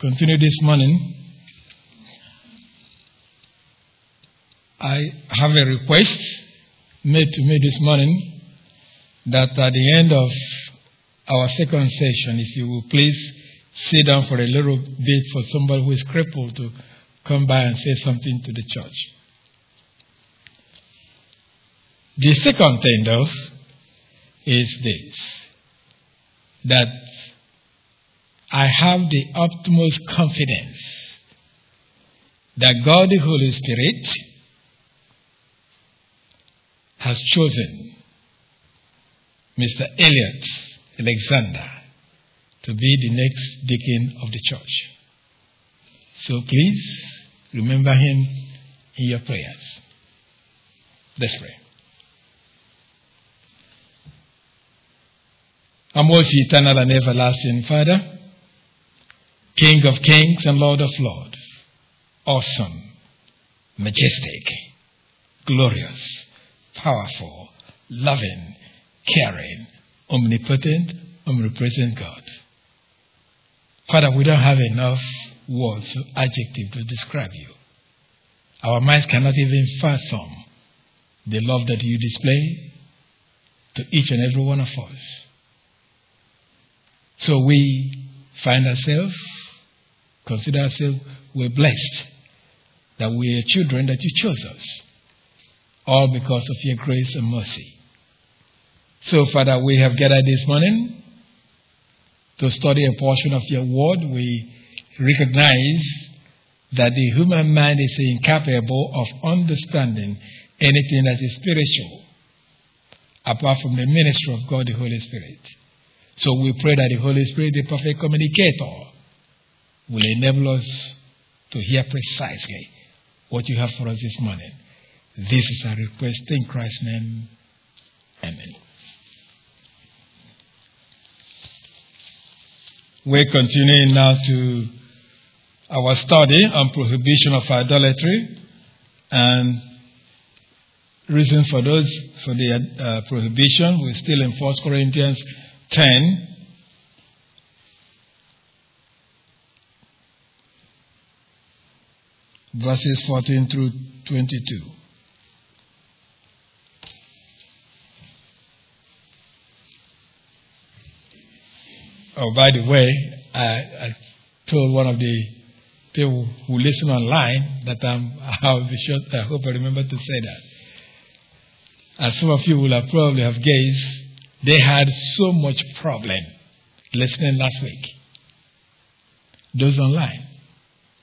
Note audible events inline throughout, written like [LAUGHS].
continue this morning, I have a request made to me this morning that at the end of our second session, if you will please sit down for a little bit for somebody who is crippled to come by and say something to the church. The second thing, though, is this that I have the utmost confidence that God the Holy Spirit has chosen Mr. Elliot Alexander to be the next deacon of the church. So please remember him in your prayers. Let's pray. Our most eternal and everlasting Father, King of kings and Lord of lords, awesome, majestic, glorious, powerful, loving, caring, omnipotent, omnipresent God. Father, we don't have enough words or adjectives to describe you. Our minds cannot even fathom the love that you display to each and every one of us. So we find ourselves, consider ourselves, we're blessed that we are children that you chose us, all because of your grace and mercy. So, Father, we have gathered this morning to study a portion of your word. We recognize that the human mind is incapable of understanding anything that is spiritual apart from the ministry of God, the Holy Spirit. So we pray that the Holy Spirit, the perfect communicator, will enable us to hear precisely what you have for us this morning. This is our request in Christ's name. Amen. We're continuing now to our study on prohibition of idolatry and reason for those for the uh, prohibition. We're still in 1 Corinthians 10. Verses 14 through 22. Oh, by the way, I, I told one of the people who listen online that I'm, [LAUGHS] I'll be sure, I hope I remember to say that. As some of you will have probably have guessed, they had so much problem listening last week. Those online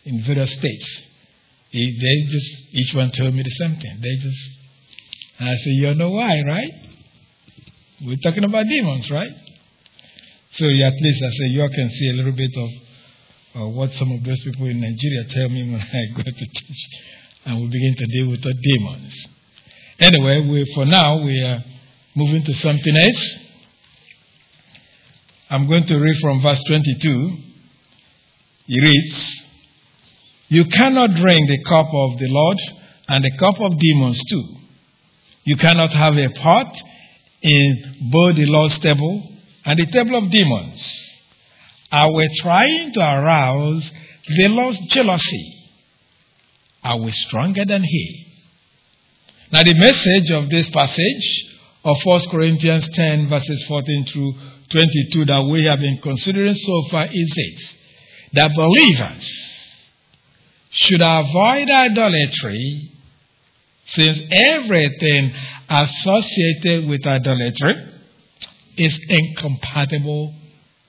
in various states, they just each one told me the same thing. They just, I said, you know why, right? We're talking about demons, right? So at least I said, you all can see a little bit of uh, what some of those people in Nigeria tell me when [LAUGHS] I go to church, and we begin to deal with the demons. Anyway, we, for now we are Moving to something else. I'm going to read from verse 22. He reads, You cannot drink the cup of the Lord and the cup of demons too. You cannot have a part in both the Lord's table and the table of demons. Are we trying to arouse the Lord's jealousy? Are we stronger than He? Now, the message of this passage of 1 Corinthians 10, verses 14 through 22, that we have been considering so far is this that believers should avoid idolatry since everything associated with idolatry is incompatible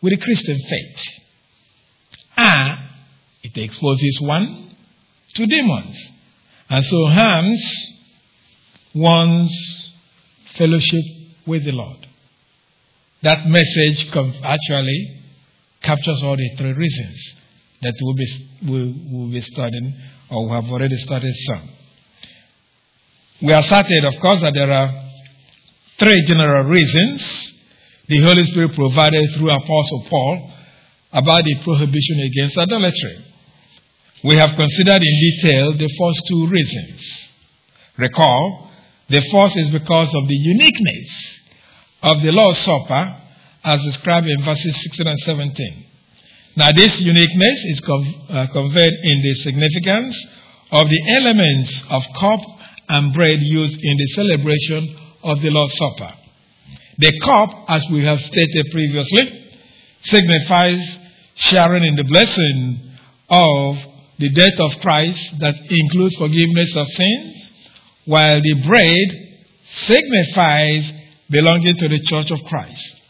with the Christian faith. And it exposes one to demons and so harms one's fellowship with the Lord. That message actually captures all the three reasons that we'll be, we'll, we'll be studying, or we have already studied some. We are certain, of course, that there are three general reasons the Holy Spirit provided through Apostle Paul about the prohibition against idolatry. We have considered in detail the first two reasons. Recall, the first is because of the uniqueness of the Lord's Supper as described in verses 16 and 17. Now, this uniqueness is uh, conveyed in the significance of the elements of cup and bread used in the celebration of the Lord's Supper. The cup, as we have stated previously, signifies sharing in the blessing of the death of Christ that includes forgiveness of sins, while the bread signifies belonging to the church of Christ.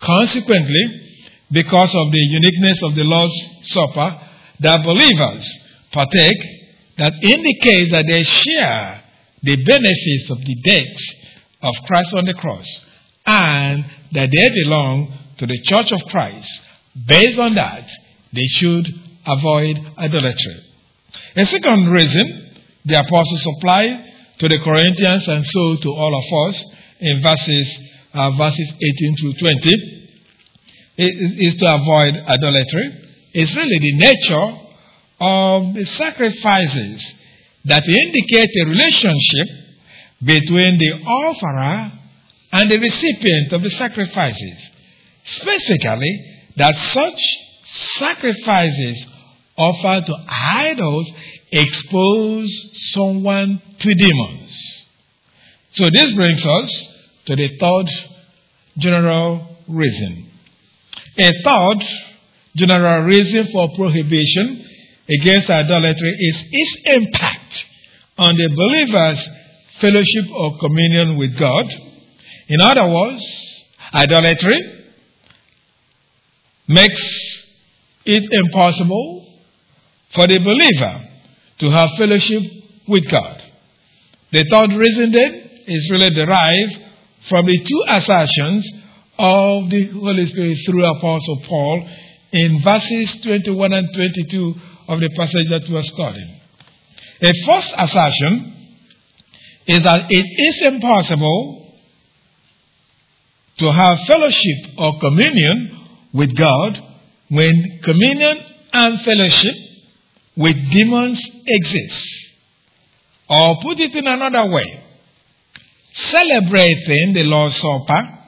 Consequently, because of the uniqueness of the Lord's Supper, that believers partake that indicates that they share the benefits of the death of Christ on the cross and that they belong to the church of Christ. Based on that, they should avoid idolatry. A second reason the apostle supplied to the Corinthians and so to all of us in verses, uh, verses 18 through 20 is to avoid idolatry. It's really the nature of the sacrifices that indicate a relationship between the offerer and the recipient of the sacrifices. Specifically, that such sacrifices offered to idols expose someone to demons. So this brings us to the third general reason. A third general reason for prohibition against idolatry is its impact on the believer's fellowship or communion with God. In other words, idolatry makes it impossible for the believer to have fellowship with God. The third reason then is really derived from the two assertions of the Holy Spirit through Apostle Paul in verses 21 and 22 of the passage that we are studying. A first assertion is that it is impossible to have fellowship or communion with God when communion and fellowship with demons exist. Or put it in another way, celebrating the Lord's Supper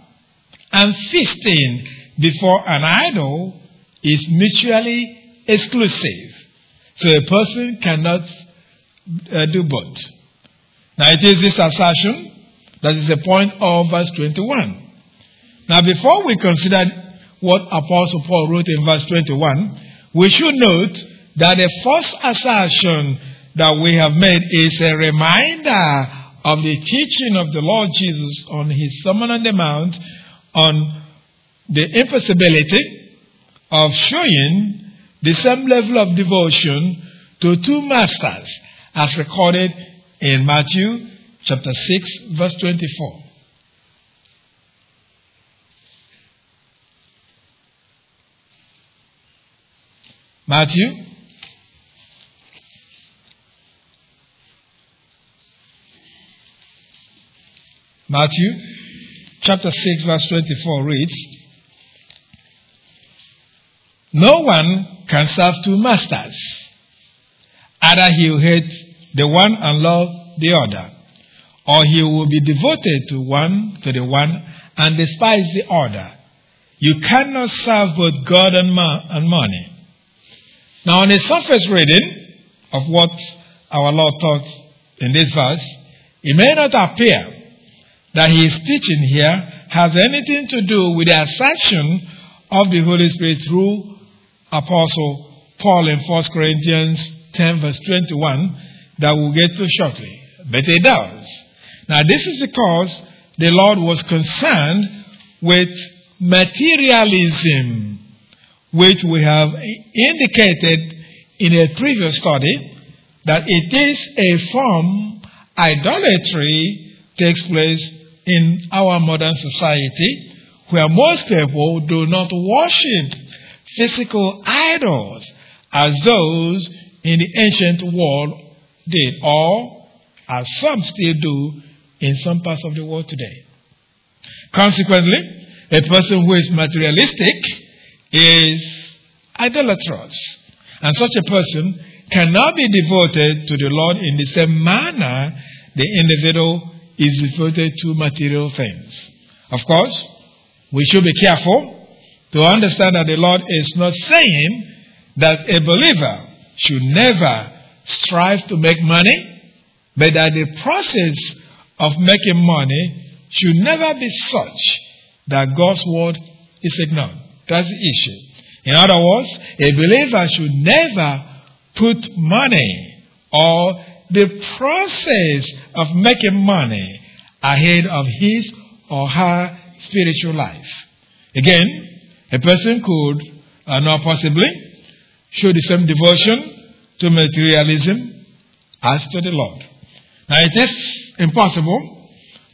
and feasting before an idol is mutually exclusive. So a person cannot uh, do both. Now it is this assertion that is the point of verse 21. Now before we consider what Apostle Paul wrote in verse 21, we should note that the first assertion that we have made is a reminder of the teaching of the Lord Jesus on his Sermon on the Mount on the impossibility of showing the same level of devotion to two masters as recorded in Matthew chapter 6 verse 24. Matthew Matthew chapter 6 verse 24 reads no one can serve two masters. Either he will hate the one and love the other, or he will be devoted to one to the one and despise the other. You cannot serve both God and, ma- and money. Now, on a surface reading of what our Lord taught in this verse, it may not appear that he is teaching here has anything to do with the assertion of the Holy Spirit through Apostle Paul in 1 Corinthians 10, verse 21, that we'll get to shortly. But it does. Now, this is because the Lord was concerned with materialism, which we have indicated in a previous study that it is a form, idolatry takes place in our modern society where most people do not worship physical idols as those in the ancient world did, or as some still do in some parts of the world today. Consequently, a person who is materialistic is idolatrous. And such a person cannot be devoted to the Lord in the same manner the individual is devoted to material things. Of course, we should be careful to understand that the Lord is not saying that a believer should never strive to make money, but that the process of making money should never be such that God's word is ignored. That's the issue. In other words, a believer should never put money or the process of making money ahead of his or her spiritual life. Again, a person could uh, not possibly show the same devotion to materialism as to the Lord. Now, it is impossible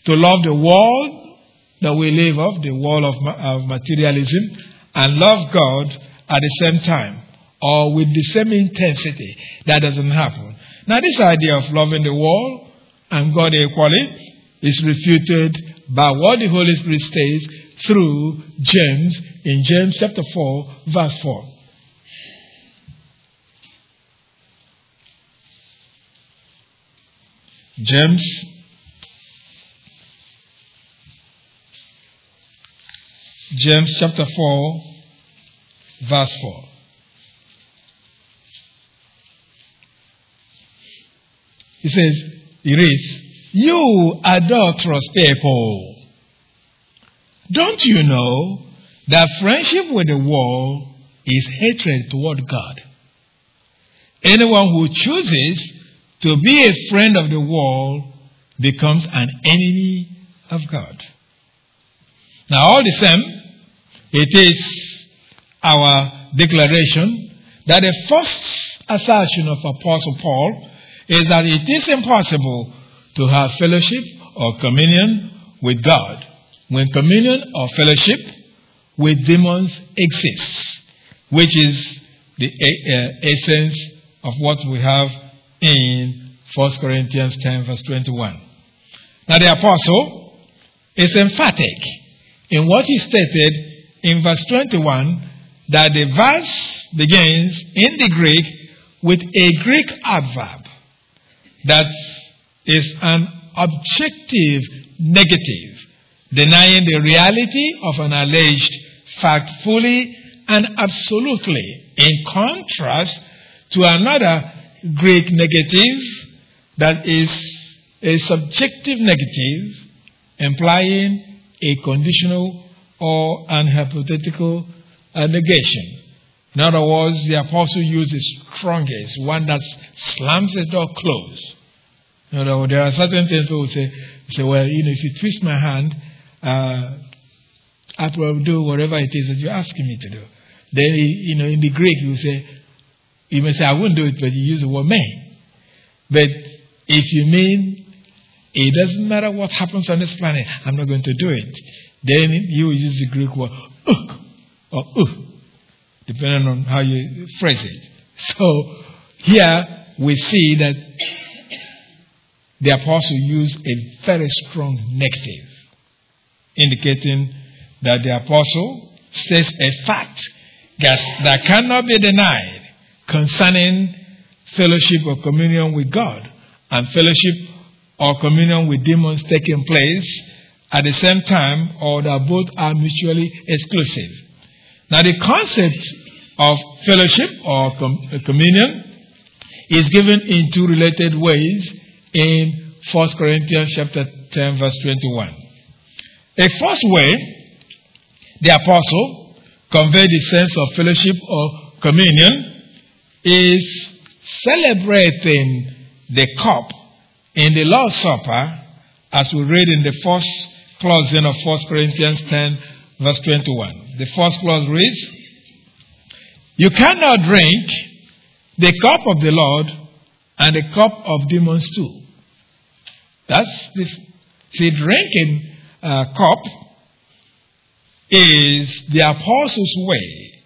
to love the world that we live of, the world of, of materialism, and love God at the same time or with the same intensity. That doesn't happen. Now, this idea of loving the world and God equally is refuted by what the Holy Spirit says through James in James chapter 4, verse 4. James James chapter 4 verse 4 He says, he reads, You adulterous people, don't you know that friendship with the world is hatred toward God? Anyone who chooses to be a friend of the world becomes an enemy of God. Now, all the same, it is our declaration that the first assertion of Apostle Paul is that it is impossible to have fellowship or communion with God when communion or fellowship with demons exists, which is the uh, essence of what we have in 1 Corinthians 10, verse 21. Now, the apostle is emphatic in what he stated in verse 21 that the verse begins in the Greek with a Greek adverb that is an objective negative, denying the reality of an alleged fact fully and absolutely, in contrast to another Greek negative that is a subjective negative, implying a conditional or an hypothetical uh, negation. In other words, the apostle used the strongest, one that slams the door closed. In other words, there are certain things people say, say, well, you know, if you twist my hand, uh, I will do whatever it is that you're asking me to do. Then, you know, in the Greek, you say, you may say, I wouldn't do it, but you use the word may. But if you mean it doesn't matter what happens on this planet, I'm not going to do it, then you use the Greek word ouk or uh, depending on how you phrase it. So here we see that the apostle used a very strong negative, indicating that the apostle says a fact that, that cannot be denied concerning fellowship or communion with God and fellowship or communion with demons taking place at the same time or that both are mutually exclusive. Now, the concept of fellowship or com- communion is given in two related ways in 1 Corinthians chapter 10 verse 21. A first way the apostle conveyed the sense of fellowship or communion is celebrating the cup in the Lord's Supper as we read in the first clause of 1 Corinthians 10 verse 21. The first clause reads, You cannot drink the cup of the Lord and the cup of demons too. That's the, drinking uh, cup is the apostles' way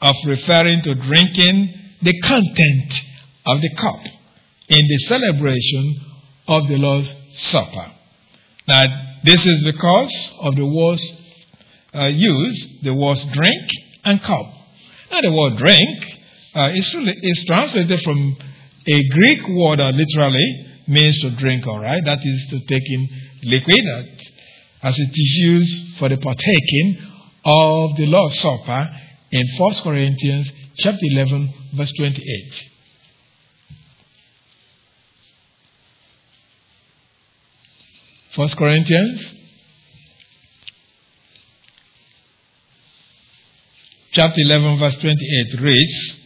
of referring to drinking the content of the cup in the celebration of the Lord's Supper. Now, this is because of the words uh, used, the words drink and cup. Now, the word drink uh, is, is translated from a Greek word that literally means to drink, all right? That is to take in liquid, as it is used for the partaking of the Lord's Supper in 1 Corinthians chapter 11, verse 28. First Corinthians chapter 11 verse 28 reads,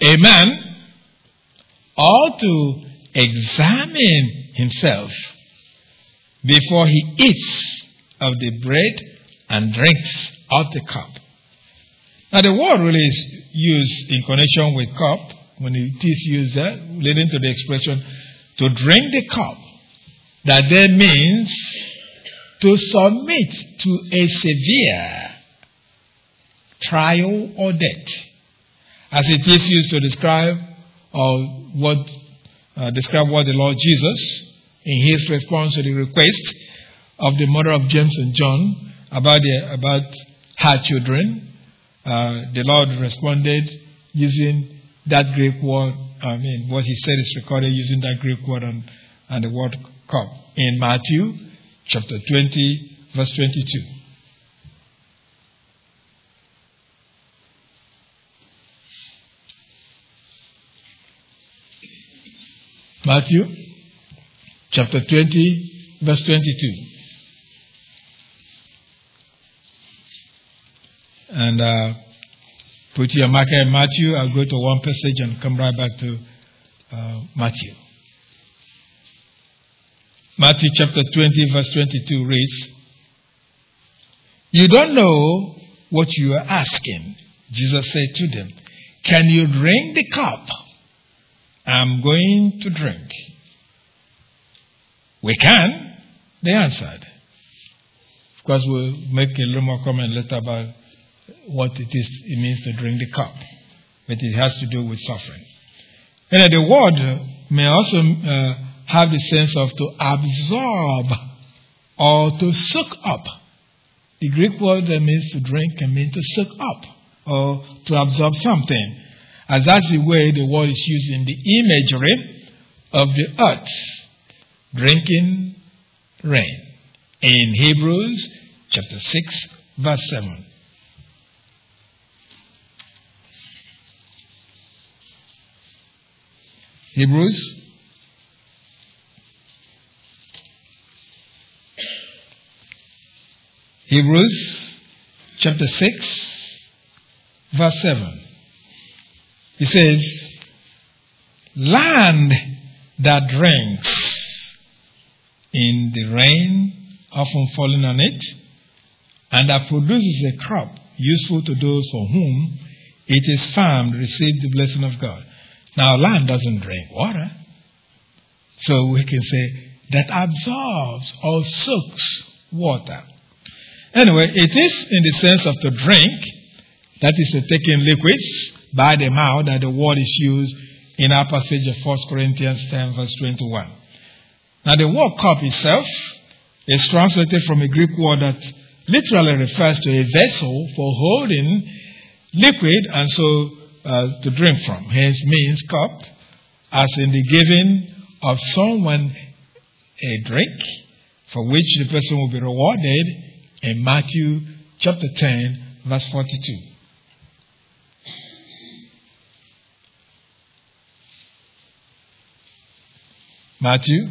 A man ought to examine himself before he eats of the bread and drinks out the cup. Now the word really is used in connection with cup when it is used there, leading to the expression to drink the cup. That then means to submit to a severe trial or death, as it is used to describe what uh, describe what the Lord Jesus, in his response to the request of the mother of James and John about the, about her children, uh, the Lord responded using that Greek word. I mean, what he said is recorded using that Greek word and, and the word cup in Matthew chapter 20, verse 22. Matthew chapter 20, verse 22. And uh, put your marker in Matthew. I'll go to one passage and come right back to uh, Matthew. Matthew chapter 20, verse 22 reads You don't know what you are asking. Jesus said to them, Can you drink the cup I'm going to drink. We can, they answered. Of course, we'll make a little more comment later about what it is it means to drink the cup, but it has to do with suffering. And the word may also uh, have the sense of to absorb or to soak up. The Greek word that means to drink can mean to soak up or to absorb something as that's the way the word is used in the imagery of the earth drinking rain in Hebrews chapter 6, verse 7. Hebrews Hebrews chapter 6, verse 7. He says, Land that drinks in the rain often falling on it, and that produces a crop useful to those for whom it is farmed receive the blessing of God. Now, land doesn't drink water. So we can say that absorbs or soaks water. Anyway, it is in the sense of to drink, that is to take in liquids, by the mouth that the word is used in our passage of 1 Corinthians 10, verse 21. Now, the word cup itself is translated from a Greek word that literally refers to a vessel for holding liquid and so uh, to drink from. Hence, means cup, as in the giving of someone a drink for which the person will be rewarded in Matthew chapter 10, verse 42. Matthew.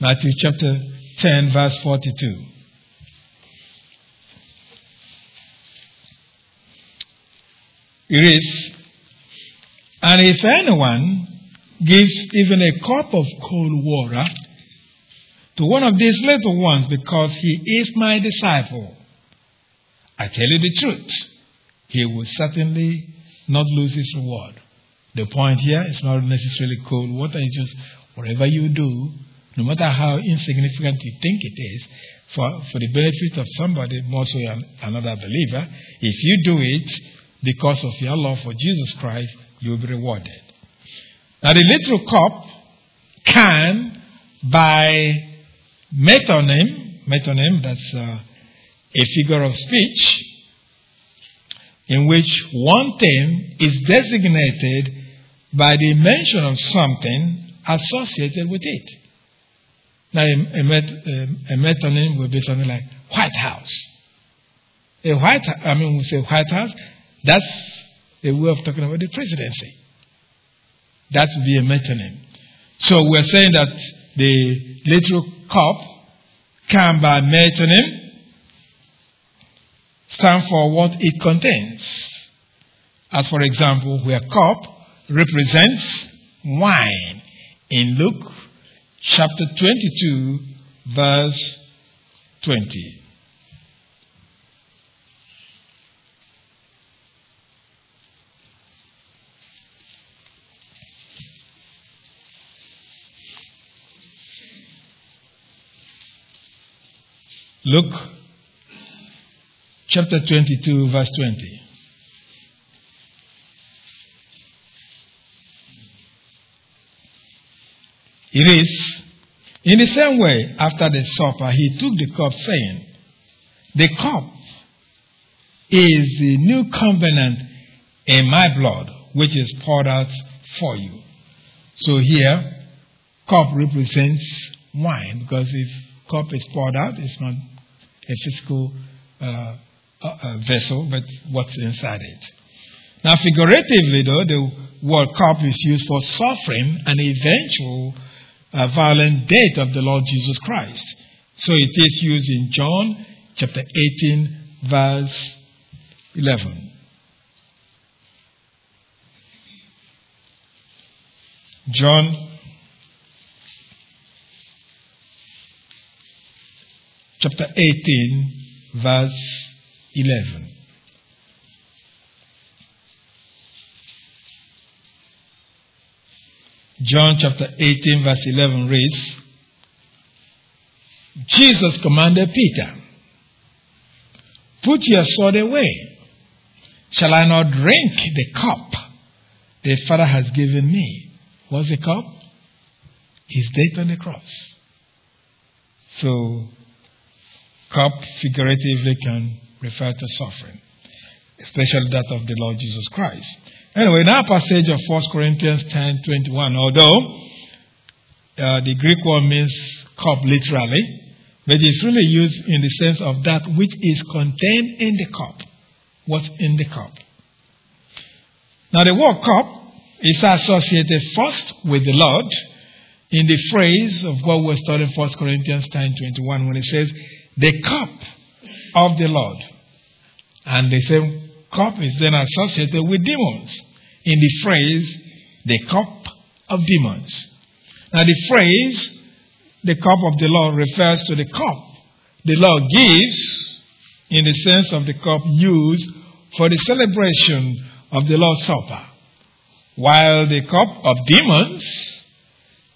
Matthew chapter 10, verse 42. It is, and if anyone gives even a cup of cold water to one of these little ones because he is my disciple. I tell you the truth, he will certainly not lose his reward. The point here is not necessarily cold water, it's just whatever you do, no matter how insignificant you think it is, for, for the benefit of somebody, more so another believer, if you do it because of your love for Jesus Christ, you will be rewarded. Now, the little cup can, by metonym, metonym, that's uh, a figure of speech, in which one thing is designated by the mention of something associated with it. Now, a, a, met, a, a metonym would be something like White House. A White, I mean, we say White House, that's a way of talking about the presidency. That would be a metonym. So we're saying that the literal cup can by metonym stand for what it contains. As for example, where cup represents wine in Luke chapter 22, verse 20. Luke chapter 22, verse 20. It is, in the same way, after the supper, he took the cup, saying, The cup is the new covenant in my blood, which is poured out for you. So here, cup represents wine, because if cup is poured out, it's not a physical uh, uh, vessel, but what's inside it. Now, figuratively, though, the word cup is used for suffering and eventual uh, violent death of the Lord Jesus Christ. So it is used in John chapter 18, verse 11. John chapter 18, verse 11. John chapter 18, verse 11 reads Jesus commanded Peter, Put your sword away. Shall I not drink the cup the Father has given me? What's the cup? His death on the cross. So cup figuratively can refer to suffering, especially that of the Lord Jesus Christ. Anyway, in our passage of 1 Corinthians 10 21, although uh, the Greek word means cup literally, but it's really used in the sense of that which is contained in the cup. What's in the cup? Now, the word cup is associated first with the Lord in the phrase of what we're studying 1 Corinthians 10 21 when it says, the cup of the Lord. And the same cup is then associated with demons in the phrase, the cup of demons. Now, the phrase, the cup of the Lord, refers to the cup the Lord gives in the sense of the cup used for the celebration of the Lord's Supper, while the cup of demons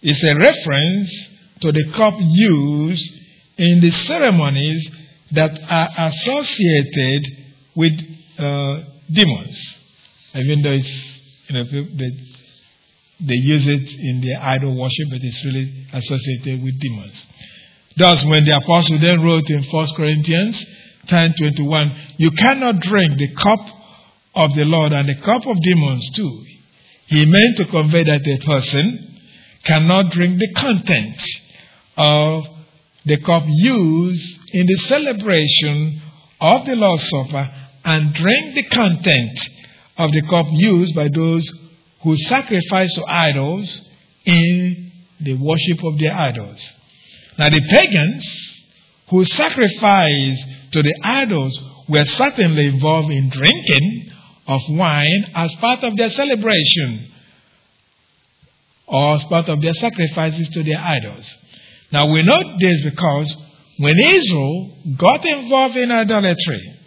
is a reference to the cup used in the ceremonies that are associated with uh, demons. Even though it's, you know, they, they use it in their idol worship, but it's really associated with demons. Thus, when the apostle then wrote in 1 Corinthians 10:21, you cannot drink the cup of the Lord and the cup of demons too. He meant to convey that a person cannot drink the content of the cup used in the celebration of the Lord's Supper and drink the content of the cup used by those who sacrifice to idols in the worship of their idols. Now, the pagans who sacrificed to the idols were certainly involved in drinking of wine as part of their celebration or as part of their sacrifices to their idols. Now we know this because when Israel got involved in idolatry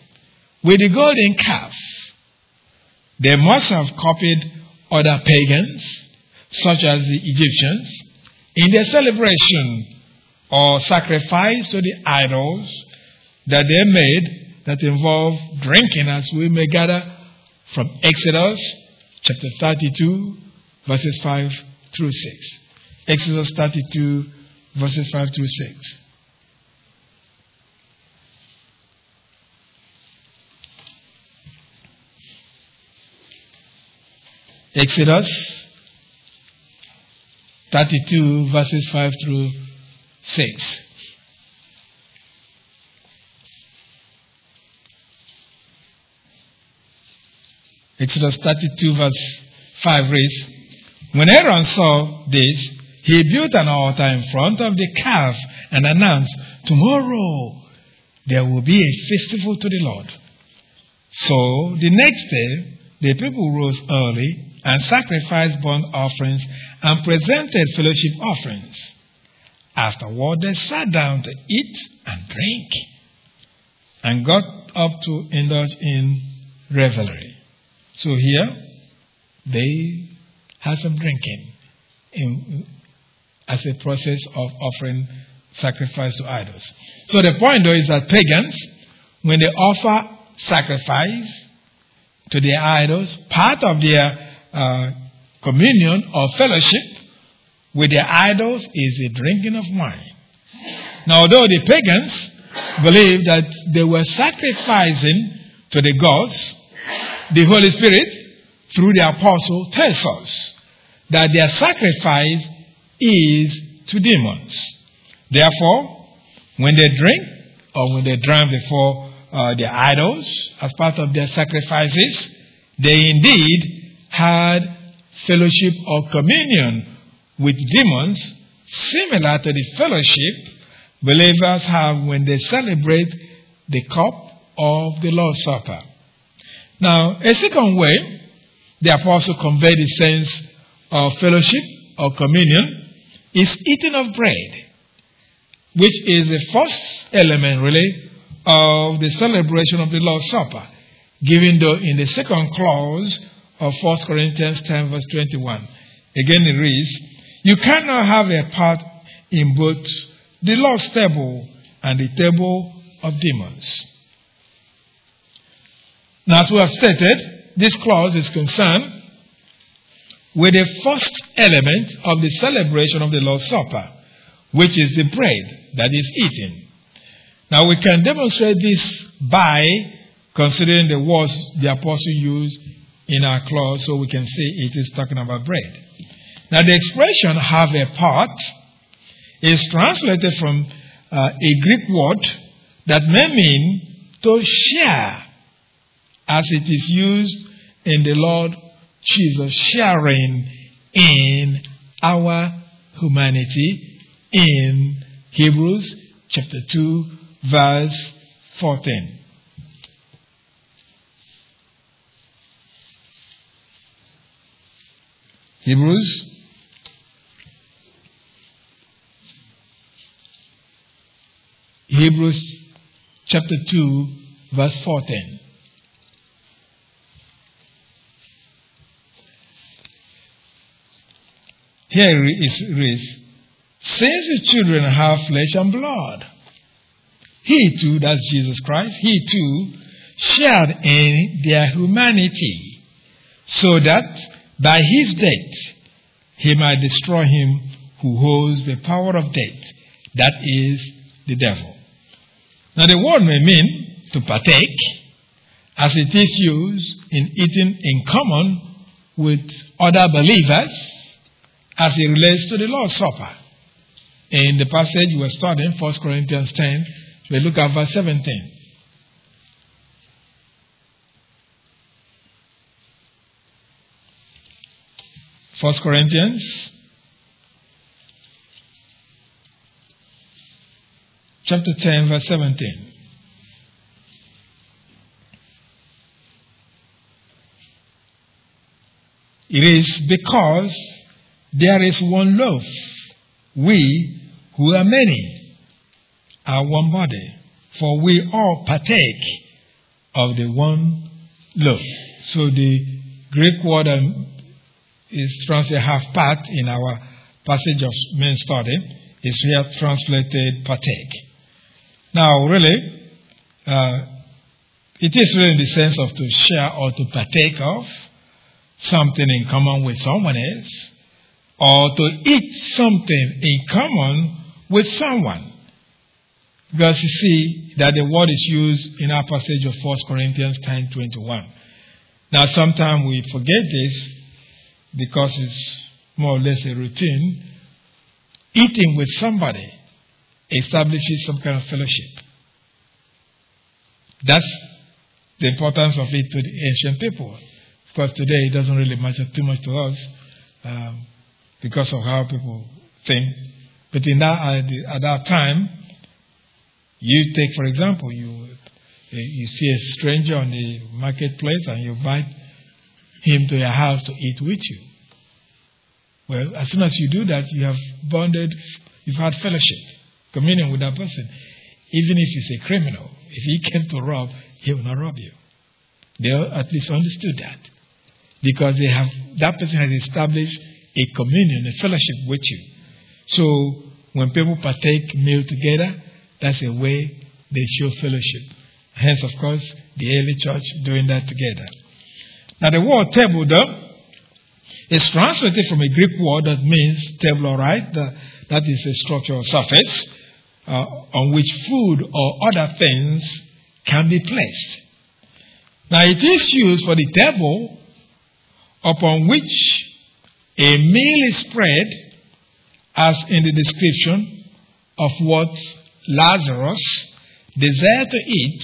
with the golden calf, they must have copied other pagans, such as the Egyptians, in their celebration or sacrifice to the idols that they made that involve drinking, as we may gather from Exodus chapter 32, verses 5 through 6. Exodus 32, verses 5 through 6. Exodus 32, verses 5 through 6. Exodus 32, verse 5 reads When Aaron saw this, he built an altar in front of the calf and announced, Tomorrow there will be a festival to the Lord. So the next day, the people rose early and sacrificed burnt offerings and presented fellowship offerings. Afterward, they sat down to eat and drink and got up to indulge in revelry. So here, they had some drinking in, as a process of offering sacrifice to idols. So the point though is that pagans, when they offer sacrifice to their idols, part of their uh, communion or fellowship with their idols is the drinking of wine. Now, although the pagans believed that they were sacrificing to the gods, the Holy Spirit, through the apostle, tells us that their sacrifice is to demons. Therefore, when they drink or when they drank before uh, their idols as part of their sacrifices, they indeed had fellowship or communion with demons, similar to the fellowship believers have when they celebrate the cup of the Lord's Supper. Now, a second way the apostle conveyed the sense of fellowship or communion is eating of bread, which is the first element, really, of the celebration of the Lord's Supper, given though in the second clause of 1 Corinthians 10, verse 21. Again, it reads, You cannot have a part in both the Lord's table and the table of demons. Now, as we have stated, this clause is concerned with the first element of the celebration of the Lord's Supper, which is the bread that is eaten. Now, we can demonstrate this by considering the words the apostle used in our clause so we can see it is talking about bread. Now, the expression have a part is translated from uh, a Greek word that may mean to share as it is used in the Lord Jesus, sharing in our humanity in Hebrews chapter 2, verse 14. Hebrews Hebrews chapter 2 verse 14 Here it reads, Since the children have flesh and blood, he too, that's Jesus Christ, he too shared in their humanity, so that by his death he might destroy him who holds the power of death, that is, the devil. Now, the word may mean to partake, as it is used in eating in common with other believers as it relates to the Lord's Supper. In the passage we're studying, 1 Corinthians 10, we look at verse 17. First Corinthians chapter 10 verse 17 It is because there is one loaf. We, who are many, are one body, for we all partake of the one loaf. So the Greek word is translated half part in our passage of main study is here translated partake. Now, really, uh, it is really in the sense of to share or to partake of something in common with someone else or to eat something in common with someone. Because you see that the word is used in our passage of 1 Corinthians 10 21. Now, sometimes we forget this because it's more or less a routine, eating with somebody establishes some kind of fellowship. That's the importance of it to the ancient people. Of course, today it doesn't really matter too much to us um, because of how people think. But in that, at that time, you take, for example, you you see a stranger on the marketplace and you invite him to your house to eat with you. Well, as soon as you do that, you have bonded, you've had fellowship, communion with that person. Even if he's a criminal, if he [LAUGHS] came to rob, he will not rob you. They at least understood that. Because they have that person has established a communion, a fellowship with you. So when people partake meal together, that's a way they show fellowship. Hence, of course, the early church doing that together. Now, the word table, though, is translated from a Greek word that means table, all right? that is a structural surface uh, on which food or other things can be placed. Now, it is used for the table upon which a meal is spread, as in the description of what Lazarus desired to eat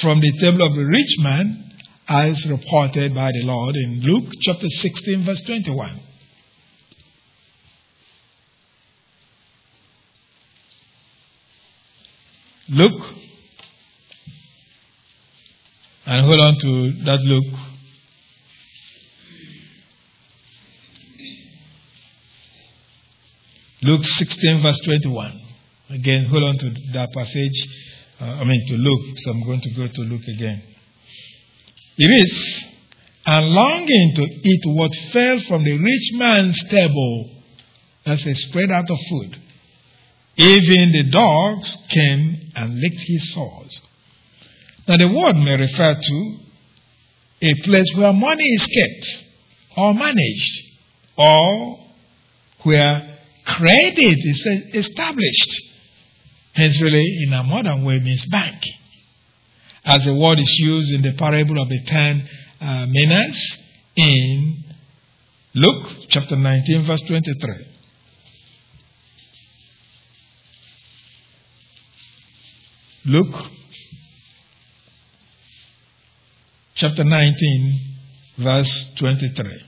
from the table of the rich man, as reported by the Lord in Luke chapter 16, verse 21. Luke, and hold on to that Luke. Luke 16, verse 21. Again, hold on to that passage. Uh, I mean, to Luke. So I'm going to go to Luke again. It is, and longing to eat what fell from the rich man's table, that's a spread out of food. Even the dogs came and licked his sores. Now, the word may refer to a place where money is kept or managed, or where credit is established. Hence, really, in a modern way, means bank. As the word is used in the parable of the ten uh, minas in Luke chapter 19, verse 23. Luke chapter 19, verse 23.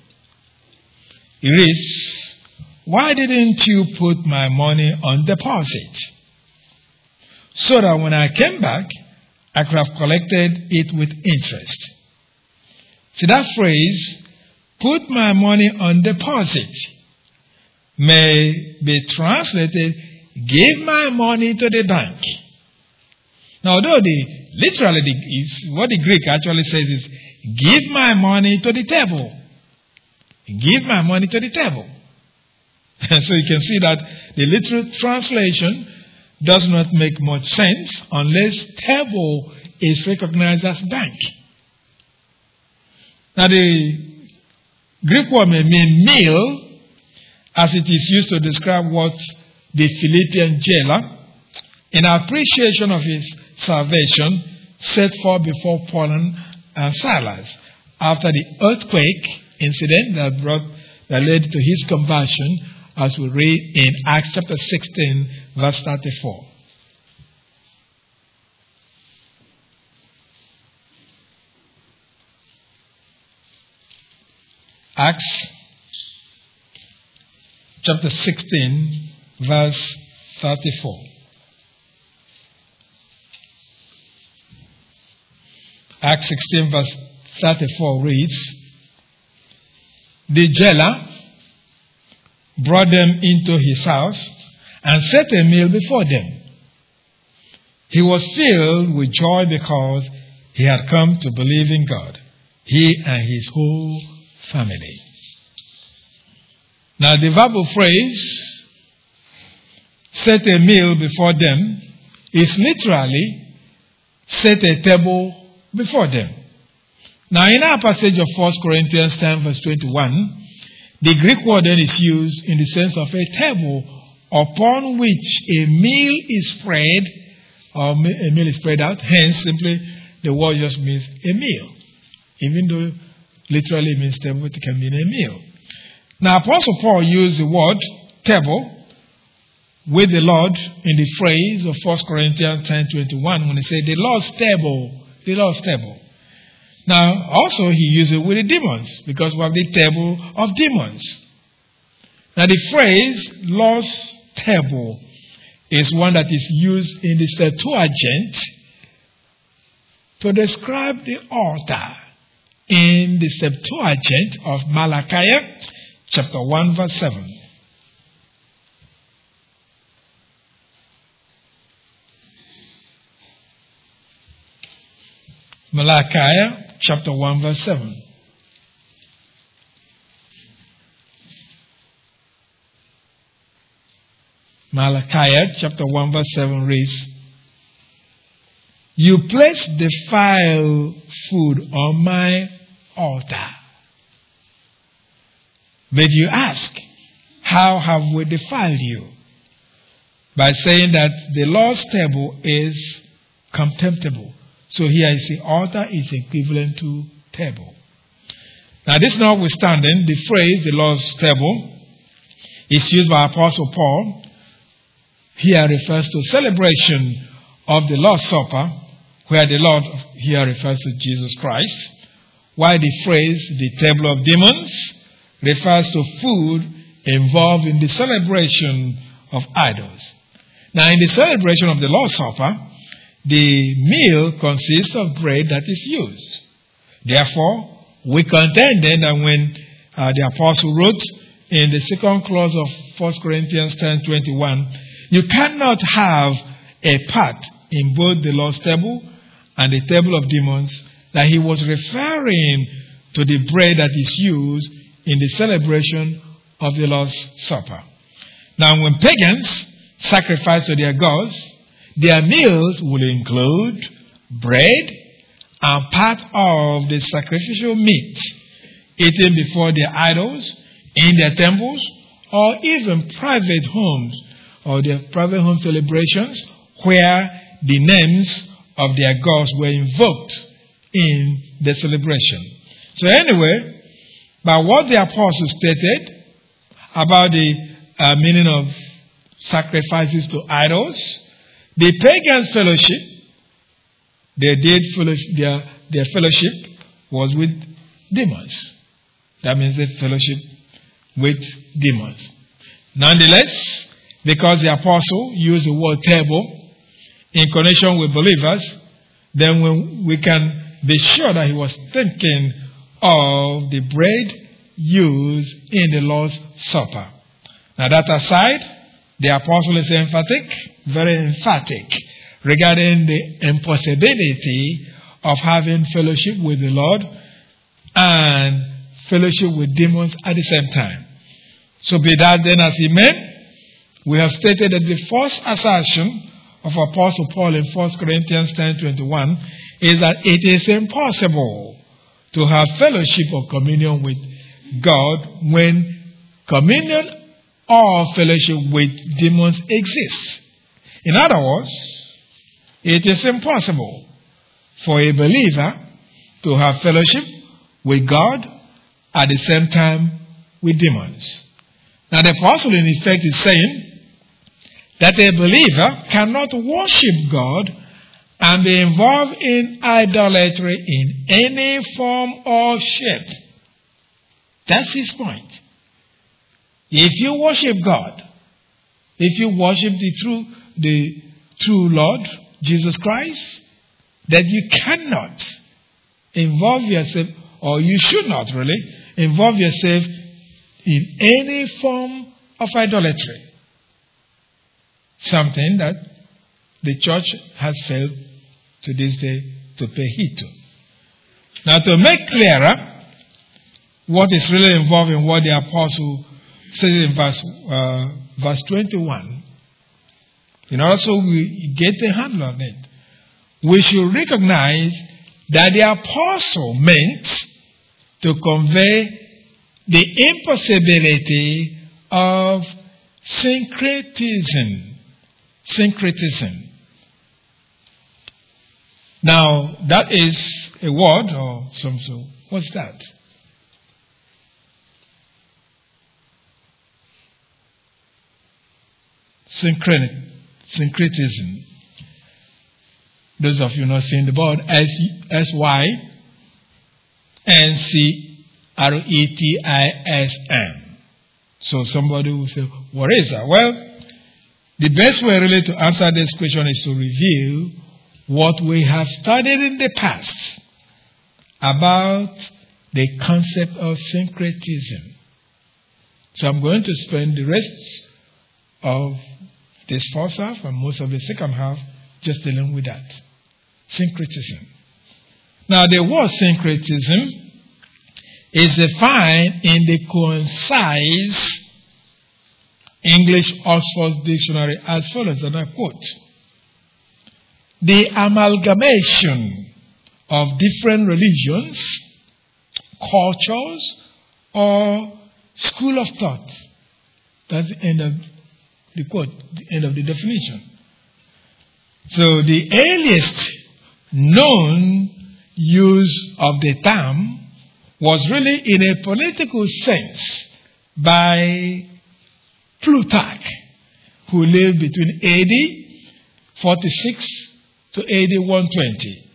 It reads, Why didn't you put my money on deposit? so that when I came back, I could have collected it with interest. See that phrase, put my money on deposit, may be translated, give my money to the bank. Now, although the literally the, is, what the Greek actually says is, give my money to the table. Give my money to the table. [LAUGHS] so you can see that the literal translation does not make much sense unless table is recognized as bank. Now, the Greek word may mean meal, as it is used to describe what the Philippian jailer, in appreciation of his salvation, set forth before Paul and Silas after the earthquake incident that brought that led to his conversion as we read in Acts chapter 16, verse 34. Acts chapter 16, verse 34. Acts 16, verse 34 reads The jailer brought them into his house, and set a meal before them. He was filled with joy because he had come to believe in God, he and his whole family. Now, the verbal phrase, set a meal before them, is literally set a table before them. Now, in our passage of 1 Corinthians 10, verse 21, the Greek word then is used in the sense of a table upon which a meal is spread, or a meal is spread out. Hence, simply the word just means a meal. Even though literally it means table, it can mean a meal. Now, Apostle Paul used the word table with the Lord in the phrase of 1 Corinthians 10.21 when he said, the Lord's table, the Lord's table. Now, also he used it with the demons because we have the table of demons. Now, the phrase Lord's table is one that is used in the Septuagint to describe the altar in the Septuagint of Malachi chapter 1 verse 7. Malachi chapter 1 verse 7. Malachi chapter 1 verse 7 reads, You place defiled food on my altar. But you ask, How have we defiled you? By saying that the Lord's table is contemptible. So here is see altar is equivalent to table. Now, this notwithstanding, the phrase the Lord's table is used by Apostle Paul. Here refers to celebration of the Lord's Supper, where the Lord here refers to Jesus Christ, while the phrase the table of demons refers to food involved in the celebration of idols. Now, in the celebration of the Lord's Supper, the meal consists of bread that is used. Therefore, we contended that when uh, the apostle wrote in the second clause of 1 Corinthians 10:21, you cannot have a part in both the Lord's table and the table of demons, that he was referring to the bread that is used in the celebration of the Lord's Supper. Now, when pagans sacrifice to their gods, their meals will include bread and part of the sacrificial meat eaten before their idols, in their temples, or even private homes or their private home celebrations where the names of their gods were invoked in the celebration. So, anyway, by what the apostles stated about the uh, meaning of sacrifices to idols, the pagan fellowship, they did fellowship, their, their fellowship was with demons. That means they fellowship with demons. Nonetheless, because the apostle used the word table in connection with believers, then we can be sure that he was thinking of the bread used in the Lord's Supper. Now, that aside, the apostle is emphatic, very emphatic, regarding the impossibility of having fellowship with the Lord and fellowship with demons at the same time. So be that then as he meant, we have stated that the first assertion of Apostle Paul in 1 Corinthians 10:21 is that it is impossible to have fellowship or communion with God when communion or fellowship with demons exists. In other words, it is impossible for a believer to have fellowship with God at the same time with demons. Now, the apostle, in effect, is saying that a believer cannot worship God and be involved in idolatry in any form or shape. That's his point. If you worship God, if you worship the true, the true Lord, Jesus Christ, that you cannot involve yourself, or you should not really, involve yourself in any form of idolatry. Something that the church has failed to this day to pay heed to. Now, to make clearer what is really involved in what the apostle says in verse, uh, verse 21, and also we get a handle on it, we should recognize that the apostle meant to convey the impossibility of syncretism. Syncretism. Now, that is a word or some so. What's that? Syncretism. Those of you not seeing the board, S Y N C R E T I S M. So somebody will say, What is that? Well, the best way really to answer this question is to review what we have studied in the past about the concept of syncretism. So I'm going to spend the rest of this first half and most of the second half just dealing with that. Syncretism. Now, the word syncretism is defined in the concise English Oxford Dictionary as follows, and I quote The amalgamation of different religions, cultures, or school of thought. That's the end of the quote, the end of the definition. So the earliest known use of the term was really in a political sense by Plutarch, who lived between AD 46 to AD 120.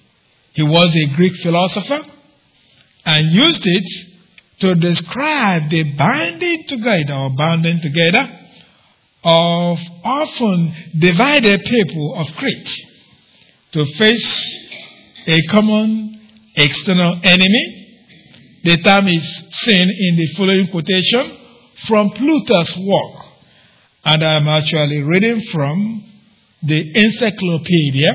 He was a Greek philosopher and used it to describe the binding together or binding together of often divided people of Crete to face a common external enemy. The term is seen in the following quotation from Plutarch's work, and I'm actually reading from the Encyclopedia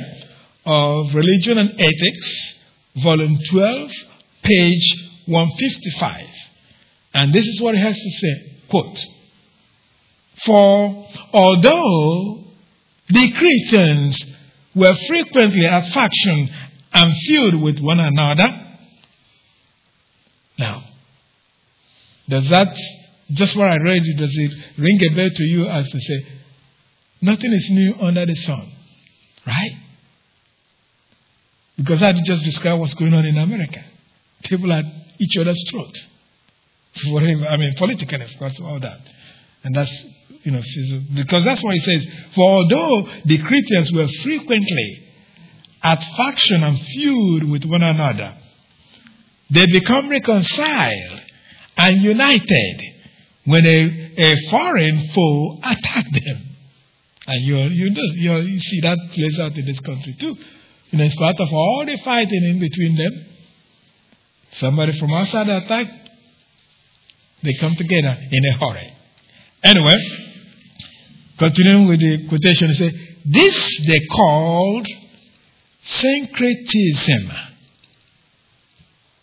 of Religion and Ethics, volume 12, page 155. And this is what he has to say. Quote, For although the Cretans were frequently at faction and feud with one another, now, does that, just what I read, does it ring a bell to you as to say, nothing is new under the sun? Right? Because I just described what's going on in America. People at each other's throat whatever, I mean, politically, of course, all that. And that's, you know, because that's what he says. For although the Cretans were frequently at faction and feud with one another, they become reconciled and united when a, a foreign foe attacked them. And you, you, you, you see that plays out in this country too. You know, in spite of all the fighting in between them, somebody from outside attacked, they come together in a hurry. Anyway, continuing with the quotation, he said, This they called syncretism.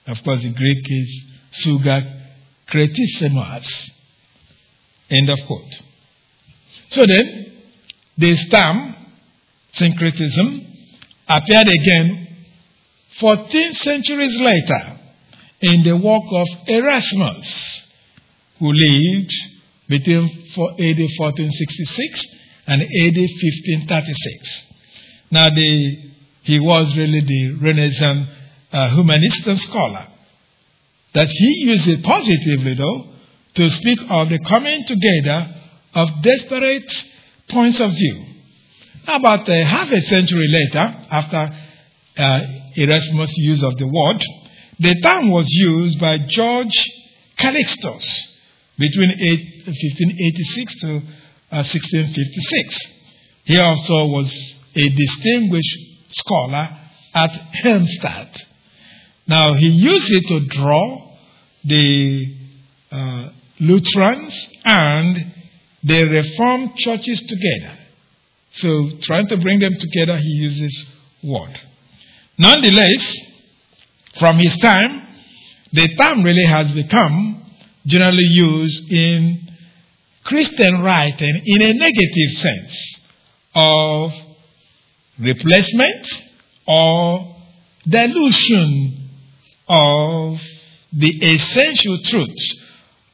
Of course, the Greek is suga kretisimos. End of quote. So then, this term, syncretism, appeared again 14 centuries later in the work of Erasmus who lived between AD 1466 and AD 1536. Now, the, he was really the Renaissance uh, humanist and scholar. That he used it positively, though, to speak of the coming together of desperate points of view. About uh, half a century later, after uh, Erasmus' use of the word, the term was used by George Calixtus between 1586 to uh, 1656. He also was a distinguished scholar at Helmstedt. Now, he used it to draw the uh, Lutherans and the Reformed churches together. So, trying to bring them together, he uses word. Nonetheless, from his time, the term really has become generally used in Christian writing in a negative sense of replacement or dilution of the essential truths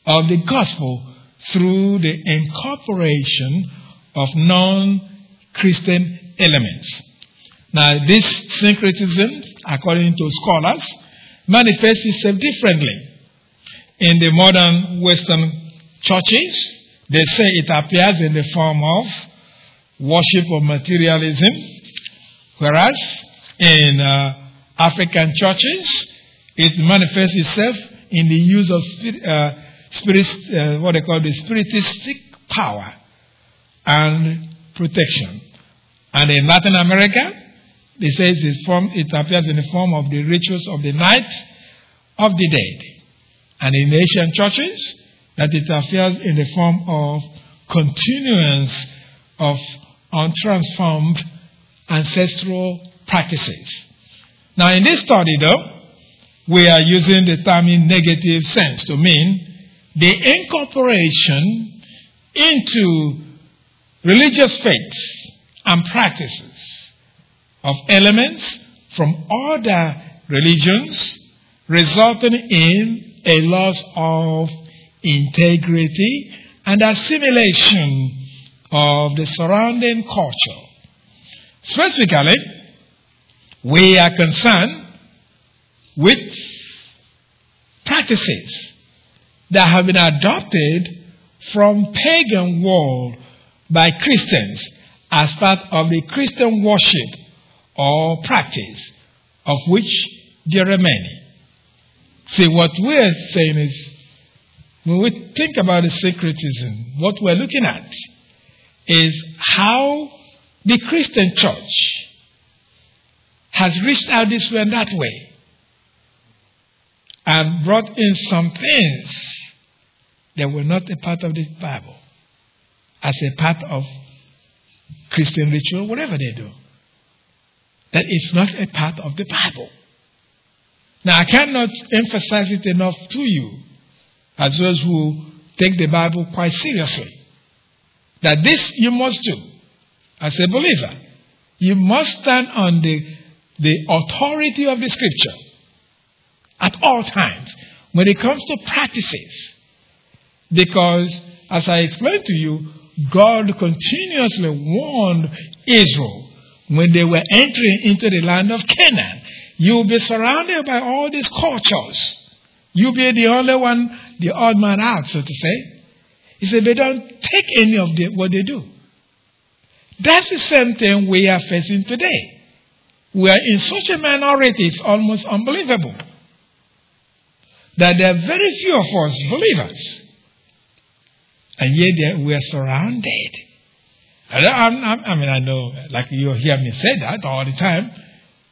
of the gospel through the incorporation of non Christian elements. Now, this syncretism, according to scholars, manifests itself differently in the modern Western churches, they say it appears in the form of worship of materialism, whereas in uh, African churches, it manifests itself in the use of spirit, uh, spirit uh, what they call the spiritistic power and protection. And in Latin America, they say it, form, it appears in the form of the rituals of the night of the dead. And in Asian churches, that it appears in the form of continuance of untransformed ancestral practices. Now, in this study, though, we are using the term in negative sense to mean the incorporation into religious faiths and practices of elements from other religions, resulting in a loss of integrity and assimilation of the surrounding culture. Specifically, we are concerned with practices that have been adopted from pagan world by Christians as part of the Christian worship or practice, of which there are many. See, what we're saying is, when we think about the syncretism, what we're looking at is how the Christian church has reached out this way and that way and brought in some things that were not a part of the Bible as a part of Christian ritual, whatever they do. That it's not a part of the Bible. Now, I cannot emphasize it enough to you, as those who take the Bible quite seriously, that this you must do as a believer. You must stand on the, the authority of the Scripture at all times when it comes to practices. Because, as I explained to you, God continuously warned Israel when they were entering into the land of Canaan. You'll be surrounded by all these cultures. You'll be the only one, the odd man out, so to say. He said, they don't take any of the, what they do. That's the same thing we are facing today. We are in such a minority, it's almost unbelievable. That there are very few of us believers. And yet we are surrounded. I mean, I know, like you hear me say that all the time.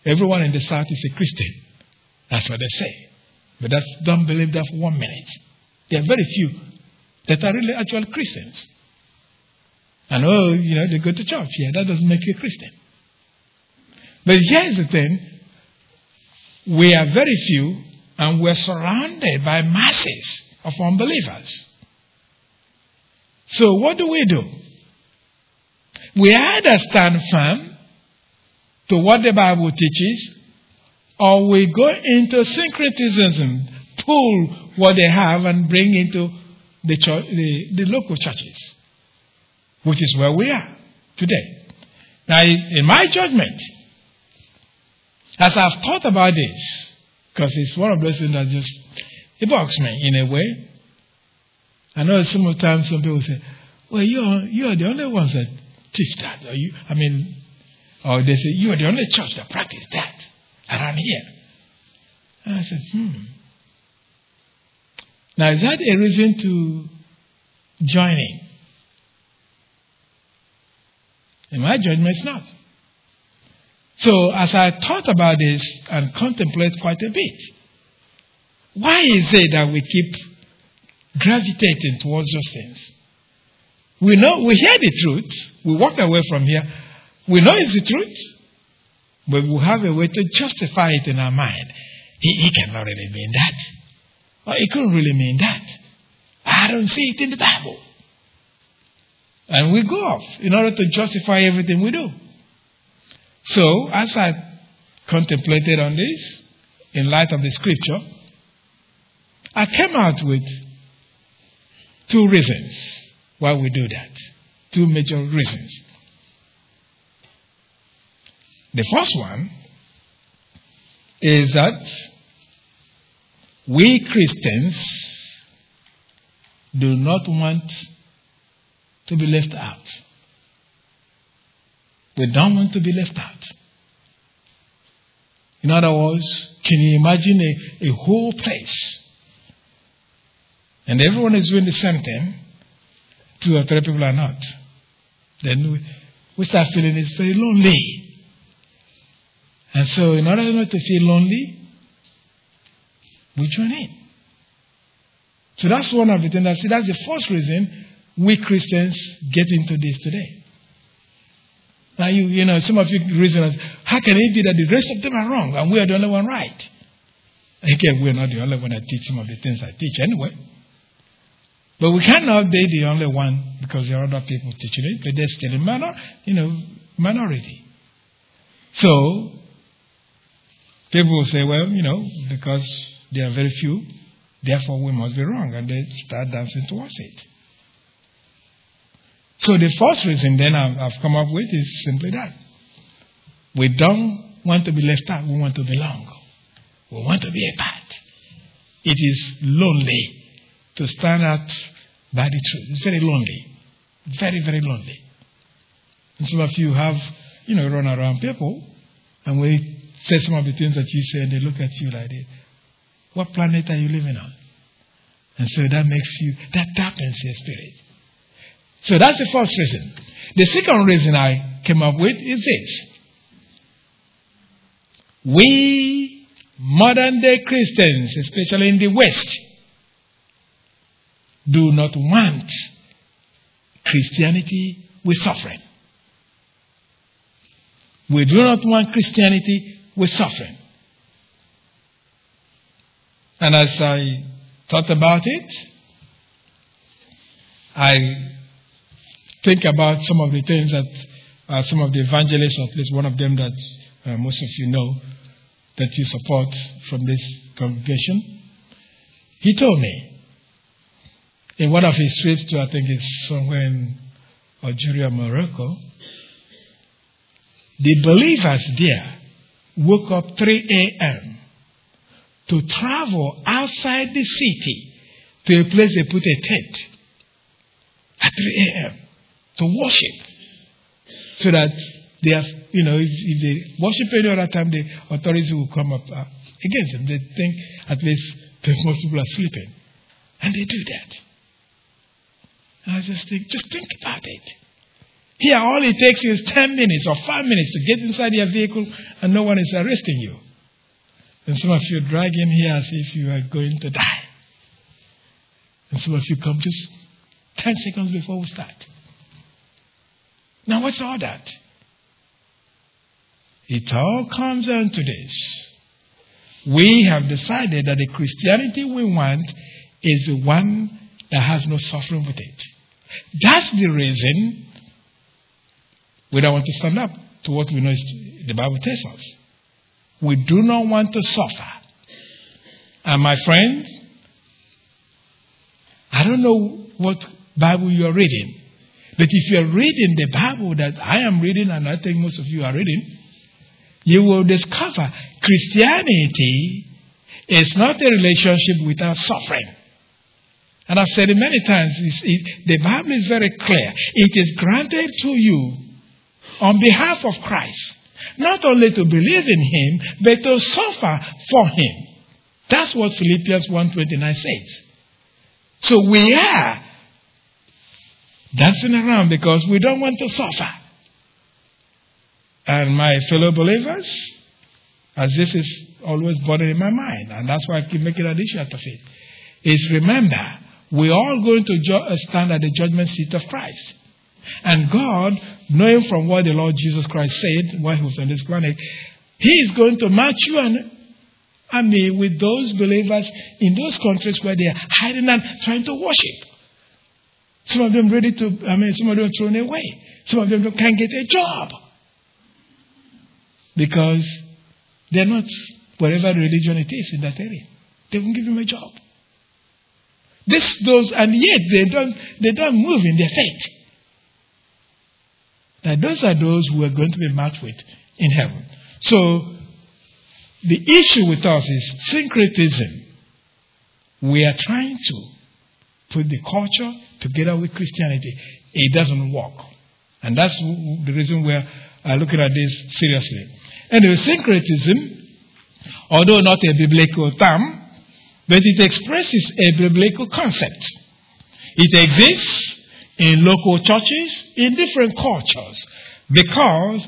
Everyone in the South is a Christian. That's what they say. But that's, don't believe that for one minute. There are very few that are really actual Christians. And oh, you know, they go to church. Yeah, that doesn't make you a Christian. But here's the thing we are very few, and we're surrounded by masses of unbelievers. So, what do we do? We either stand firm to what the Bible teaches, or we go into syncretism, pull what they have and bring into the, church, the, the local churches, which is where we are today. Now, in my judgment, as I've thought about this, because it's one of those things that just it bugs me in a way, I know sometimes some people say, well, you are, you are the only ones that teach that. Or you, I mean, or they say, you are the only church that practice that around here. And I said, hmm. Now, is that a reason to join in? In my judgment, it's not. So, as I thought about this and contemplate quite a bit, why is it that we keep gravitating towards those things. We know, we hear the truth, we walk away from here, we know it's the truth, but we have a way to justify it in our mind. He, he cannot really mean that. Or he couldn't really mean that. I don't see it in the Bible. And we go off in order to justify everything we do. So, as I contemplated on this, in light of the scripture, I came out with Two reasons why we do that. Two major reasons. The first one is that we Christians do not want to be left out. We don't want to be left out. In other words, can you imagine a, a whole place and everyone is doing the same thing? Two or three people are not. Then we, we start feeling it's very lonely. And so, in order not to feel lonely, we join in. So that's one of the things. I see, that's the first reason we Christians get into this today. Now, you, you know, some of you reasons, how can it be that the rest of them are wrong and we are the only one right? Again, we're not the only one that teach some of the things I teach anyway. But we cannot be the only one because there are other people teaching it, but they're still a minor, you know, minority. So, people will say, well, you know, because there are very few, therefore we must be wrong, and they start dancing towards it. So the first reason then I've, I've come up with is simply that. We don't want to be left out, we want to belong. We want to be a part. It is lonely to stand out by the truth. It's very lonely. Very, very lonely. And some of you have, you know, run around people and we say some of the things that you say and they look at you like this. What planet are you living on? And so that makes you, that dampens your spirit. So that's the first reason. The second reason I came up with is this. We modern day Christians, especially in the West, do not want Christianity with suffering. We do not want Christianity with suffering. And as I thought about it, I think about some of the things that uh, some of the evangelists, or at least one of them that uh, most of you know, that you support from this congregation. He told me in one of his trips to, I think it's somewhere in Algeria, Morocco, the believers there woke up 3 a.m. to travel outside the city to a place they put a tent at 3 a.m to worship. So that they have, you know, if, if they worship any other time, the authorities will come up uh, against them. They think at least most people are sleeping. And they do that. And I just think, just think about it. Here, all it takes is 10 minutes or 5 minutes to get inside your vehicle and no one is arresting you. And some of you drag in here as if you are going to die. And some of you come just 10 seconds before we start. Now, what's all that? It all comes down to this. We have decided that the Christianity we want is the one that has no suffering with it. That's the reason we don't want to stand up to what we know is the Bible tells us. We do not want to suffer. And my friends, I don't know what Bible you are reading. But if you're reading the Bible that I am reading, and I think most of you are reading, you will discover Christianity is not a relationship without suffering. And I've said it many times, it, the Bible is very clear. It is granted to you on behalf of Christ, not only to believe in Him, but to suffer for Him. That's what Philippians 1.29 says. So we are dancing around because we don't want to suffer. And my fellow believers, as this is always bothering in my mind, and that's why I keep making an issue out of it, is remember, we're all going to uh, stand at the judgment seat of Christ. And God, knowing from what the Lord Jesus Christ said while he was on this planet, he is going to match you and, me with those believers in those countries where they are hiding and trying to worship. Some of them ready to, I mean, some of them thrown away. Some of them can't get a job. Because they're not whatever religion it is in that area. They won't give them a job. This, those, and yet they don't, they don't move in their faith. Now, those are those who are going to be matched with in heaven. So, the issue with us is syncretism. We are trying to put the culture together with Christianity, it doesn't work. And that's the reason where are looking at this seriously. Anyway, syncretism, although not a biblical term, but it expresses a biblical concept. It exists in local churches in different cultures because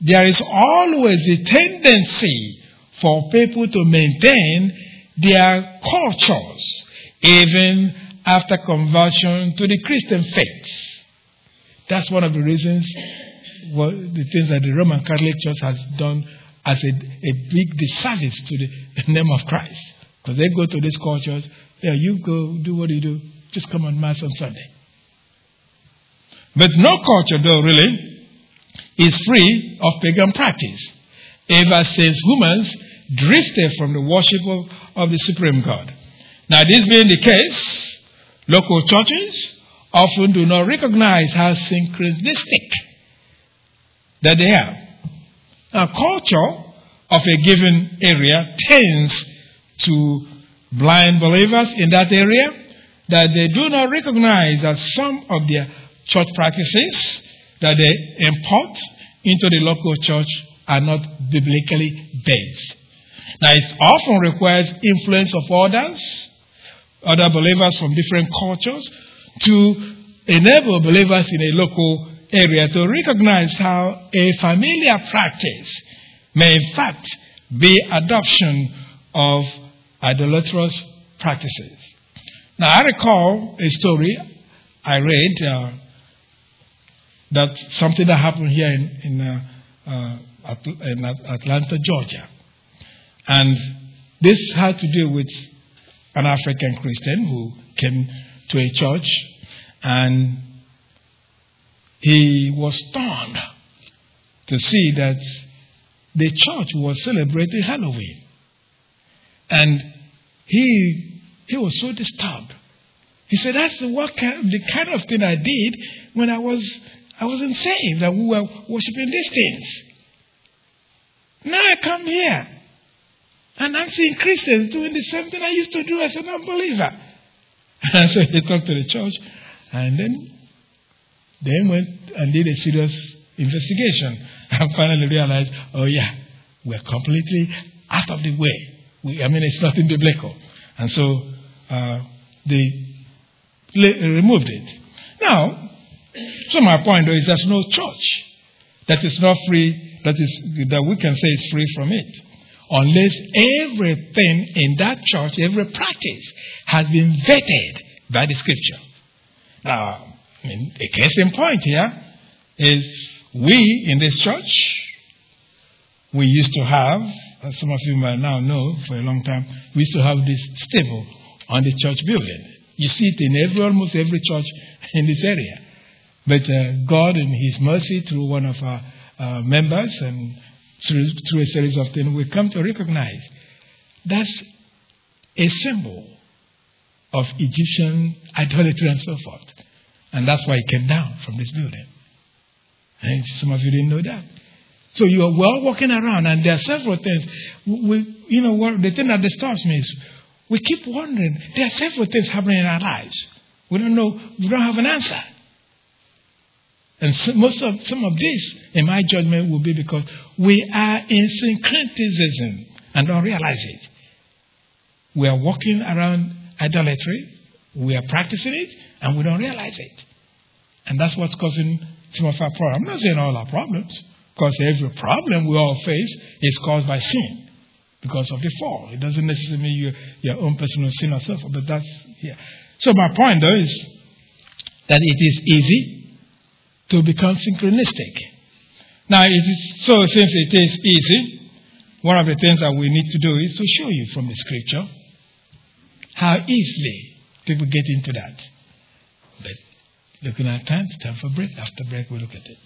there is always a tendency for people to maintain their cultures even after conversion to the Christian faith. That's one of the reasons, well, the things that the Roman Catholic Church has done as a, a big disservice to the [LAUGHS] name of Christ. Because they go to these cultures, yeah, you go do what you do, just come on Mass on Sunday. But no culture, though, really, is free of pagan practice, ever since humans drifted from the worship of, of the Supreme God. Now, this being the case, local churches often do not recognize how syncretistic that they are. Now, culture of a given area tends to blind believers in that area that they do not recognize that some of their church practices that they import into the local church are not biblically based. Now, it often requires influence of others, other believers from different cultures, to enable believers in a local area to recognize how a familiar practice may, in fact, be adoption of idolatrous practices. Now, I recall a story I read uh, that something that happened here in, in, uh, uh, in Atlanta, Georgia. And this had to do with an African Christian who came to a church and he was stunned to see that the church was celebrating Halloween. And he, he was so disturbed. He said, That's the, what kind, the kind of thing I did when I, was, I wasn't saved, that we were worshiping these things. Now I come here and I'm seeing Christians doing the same thing I used to do as an unbeliever. [LAUGHS] And so they talked to the church and then they went and did a serious investigation [LAUGHS] and finally realized, oh yeah, we're completely out of the way. We, I mean, it's nothing biblical. And so uh, they removed it. Now, so my point though is there's no church that is not free, that is that we can say is free from it unless everything in that church, every practice, has been vetted by the scripture. Now, I mean, a case in point here is we in this church, we used to have, as some of you might now know for a long time, we used to have this stable on the church building. You see it in every, almost every church in this area. But uh, God, in His mercy, through one of our uh, members and through, through a series of things, we come to recognize that's a symbol of Egyptian idolatry and so forth. And that's why it came down from this building. And some of you didn't know that. So you are well walking around, and there are several things. We, you know, the thing that disturbs me is we keep wondering. There are several things happening in our lives. We don't know. We don't have an answer. And so most of some of this, in my judgment, will be because we are in syncretism and don't realize it. We are walking around idolatry, we are practicing it, and we don't realize it. And that's what's causing some of our problems. I'm not saying all our problems, because every problem we all face is caused by sin because of the fall. It doesn't necessarily mean your, your own personal sin or so forth, but that's here. So my point though is that it is easy to become syncretistic. Now, it is, so since it is easy, one of the things that we need to do is to show you from the scripture how easily people get into that. But looking at time, time for break. After break, we'll look at it.